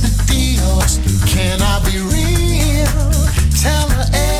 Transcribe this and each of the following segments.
the? Can I be real? Tell her.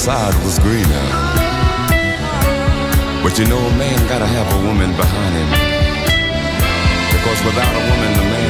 Side was greener. But you know, a man gotta have a woman behind him. Because without a woman, the man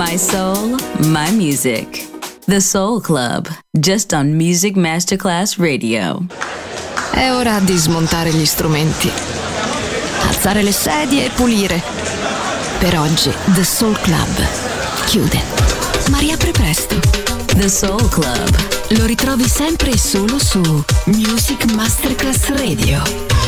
My soul, my music. The Soul Club, just on Music Masterclass Radio. È ora di smontare gli strumenti, alzare le sedie e pulire. Per oggi The Soul Club chiude, ma riapre presto. The Soul Club. Lo ritrovi sempre e solo su Music Masterclass Radio.